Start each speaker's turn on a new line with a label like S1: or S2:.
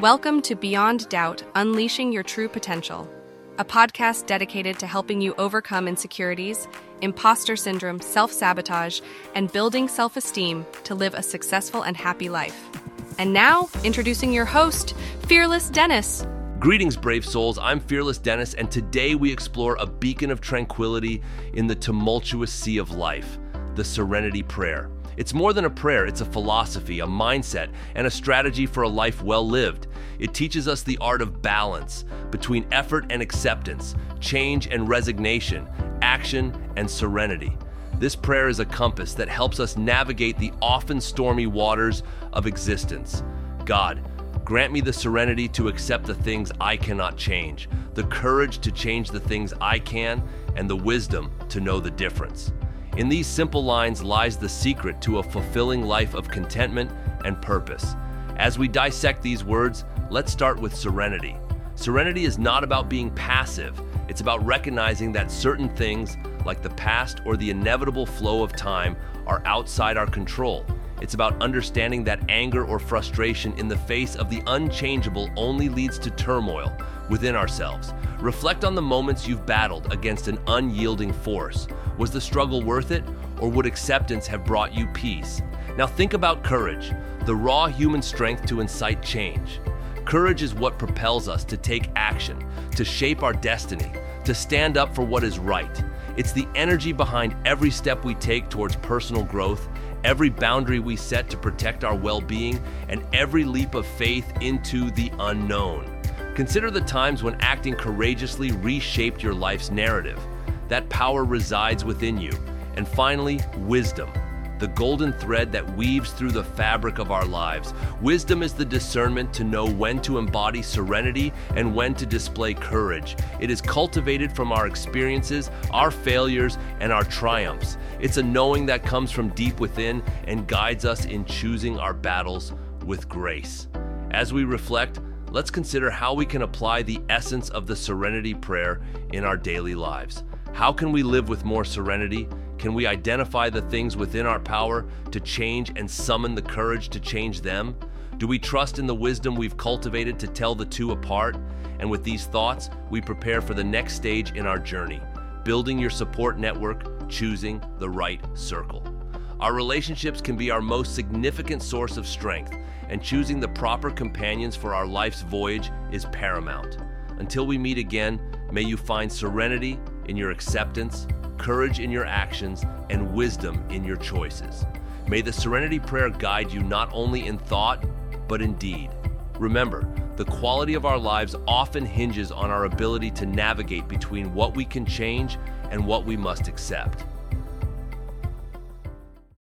S1: Welcome to Beyond Doubt Unleashing Your True Potential, a podcast dedicated to helping you overcome insecurities, imposter syndrome, self sabotage, and building self esteem to live a successful and happy life. And now, introducing your host, Fearless Dennis.
S2: Greetings, brave souls. I'm Fearless Dennis, and today we explore a beacon of tranquility in the tumultuous sea of life the Serenity Prayer. It's more than a prayer, it's a philosophy, a mindset, and a strategy for a life well lived. It teaches us the art of balance between effort and acceptance, change and resignation, action and serenity. This prayer is a compass that helps us navigate the often stormy waters of existence. God, grant me the serenity to accept the things I cannot change, the courage to change the things I can, and the wisdom to know the difference. In these simple lines lies the secret to a fulfilling life of contentment and purpose. As we dissect these words, let's start with serenity. Serenity is not about being passive, it's about recognizing that certain things, like the past or the inevitable flow of time, are outside our control. It's about understanding that anger or frustration in the face of the unchangeable only leads to turmoil within ourselves. Reflect on the moments you've battled against an unyielding force. Was the struggle worth it, or would acceptance have brought you peace? Now think about courage, the raw human strength to incite change. Courage is what propels us to take action, to shape our destiny, to stand up for what is right. It's the energy behind every step we take towards personal growth, every boundary we set to protect our well being, and every leap of faith into the unknown. Consider the times when acting courageously reshaped your life's narrative. That power resides within you. And finally, wisdom, the golden thread that weaves through the fabric of our lives. Wisdom is the discernment to know when to embody serenity and when to display courage. It is cultivated from our experiences, our failures, and our triumphs. It's a knowing that comes from deep within and guides us in choosing our battles with grace. As we reflect, let's consider how we can apply the essence of the serenity prayer in our daily lives. How can we live with more serenity? Can we identify the things within our power to change and summon the courage to change them? Do we trust in the wisdom we've cultivated to tell the two apart? And with these thoughts, we prepare for the next stage in our journey building your support network, choosing the right circle. Our relationships can be our most significant source of strength, and choosing the proper companions for our life's voyage is paramount. Until we meet again, may you find serenity in your acceptance, courage in your actions, and wisdom in your choices. May the Serenity Prayer guide you not only in thought, but in deed. Remember, the quality of our lives often hinges on our ability to navigate between what we can change and what we must accept.